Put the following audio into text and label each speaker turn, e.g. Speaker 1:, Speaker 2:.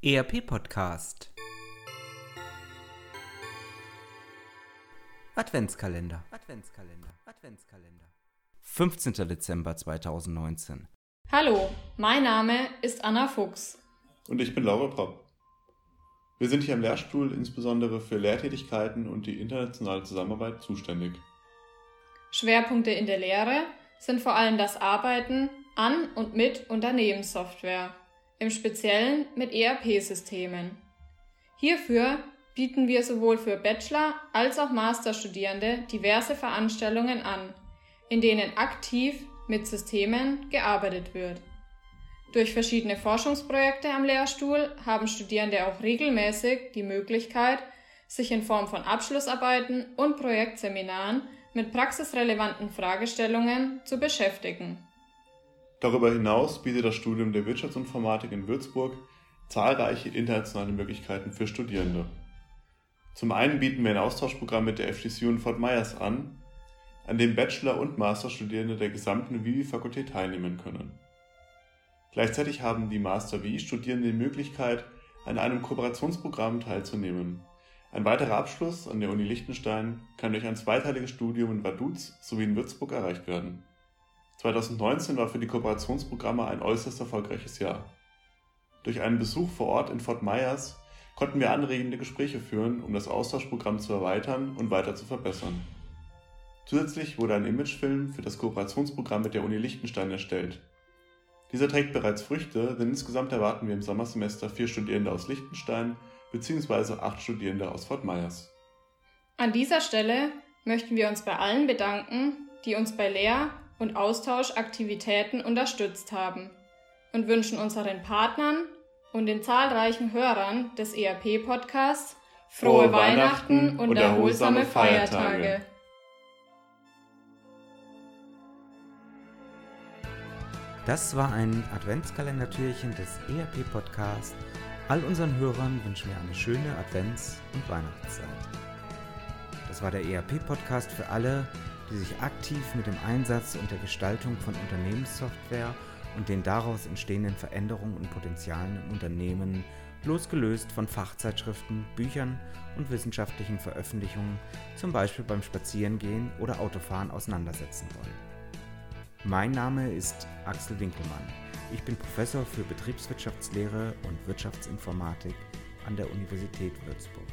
Speaker 1: ERP Podcast Adventskalender Adventskalender Adventskalender 15. Dezember 2019
Speaker 2: Hallo, mein Name ist Anna Fuchs.
Speaker 3: Und ich bin Laura Popp. Wir sind hier im Lehrstuhl insbesondere für Lehrtätigkeiten und die internationale Zusammenarbeit zuständig.
Speaker 2: Schwerpunkte in der Lehre sind vor allem das Arbeiten an und mit Unternehmenssoftware im Speziellen mit ERP-Systemen. Hierfür bieten wir sowohl für Bachelor- als auch Masterstudierende diverse Veranstaltungen an, in denen aktiv mit Systemen gearbeitet wird. Durch verschiedene Forschungsprojekte am Lehrstuhl haben Studierende auch regelmäßig die Möglichkeit, sich in Form von Abschlussarbeiten und Projektseminaren mit praxisrelevanten Fragestellungen zu beschäftigen
Speaker 3: Darüber hinaus bietet das Studium der Wirtschaftsinformatik in Würzburg zahlreiche internationale Möglichkeiten für Studierende. Zum einen bieten wir ein Austauschprogramm mit der FTCU in Fort Myers an, an dem Bachelor- und Masterstudierende der gesamten Vivi-Fakultät teilnehmen können. Gleichzeitig haben die Master-VI-Studierenden die Möglichkeit, an einem Kooperationsprogramm teilzunehmen. Ein weiterer Abschluss an der Uni Liechtenstein kann durch ein zweiteiliges Studium in Vaduz sowie in Würzburg erreicht werden 2019 war für die Kooperationsprogramme ein äußerst erfolgreiches Jahr. Durch einen Besuch vor Ort in Fort Myers konnten wir anregende Gespräche führen, um das Austauschprogramm zu erweitern und weiter zu verbessern. Zusätzlich wurde ein Imagefilm für das Kooperationsprogramm mit der Uni Liechtenstein erstellt. Dieser trägt bereits Früchte, denn insgesamt erwarten wir im Sommersemester vier Studierende aus Liechtenstein bzw. acht Studierende aus Fort Myers.
Speaker 2: An dieser Stelle möchten wir uns bei allen bedanken, die uns bei Lea und Austauschaktivitäten unterstützt haben und wünschen unseren Partnern und den zahlreichen Hörern des ERP-Podcasts frohe, frohe Weihnachten und erholsame Feiertage.
Speaker 1: Das war ein Adventskalendertürchen des ERP-Podcasts. All unseren Hörern wünschen wir eine schöne Advents- und Weihnachtszeit. Das war der ERP-Podcast für alle, die sich aktiv mit dem Einsatz und der Gestaltung von Unternehmenssoftware und den daraus entstehenden Veränderungen und Potenzialen im Unternehmen, losgelöst von Fachzeitschriften, Büchern und wissenschaftlichen Veröffentlichungen, zum Beispiel beim Spazierengehen oder Autofahren auseinandersetzen wollen. Mein Name ist Axel Winkelmann. Ich bin Professor für Betriebswirtschaftslehre und Wirtschaftsinformatik an der Universität Würzburg.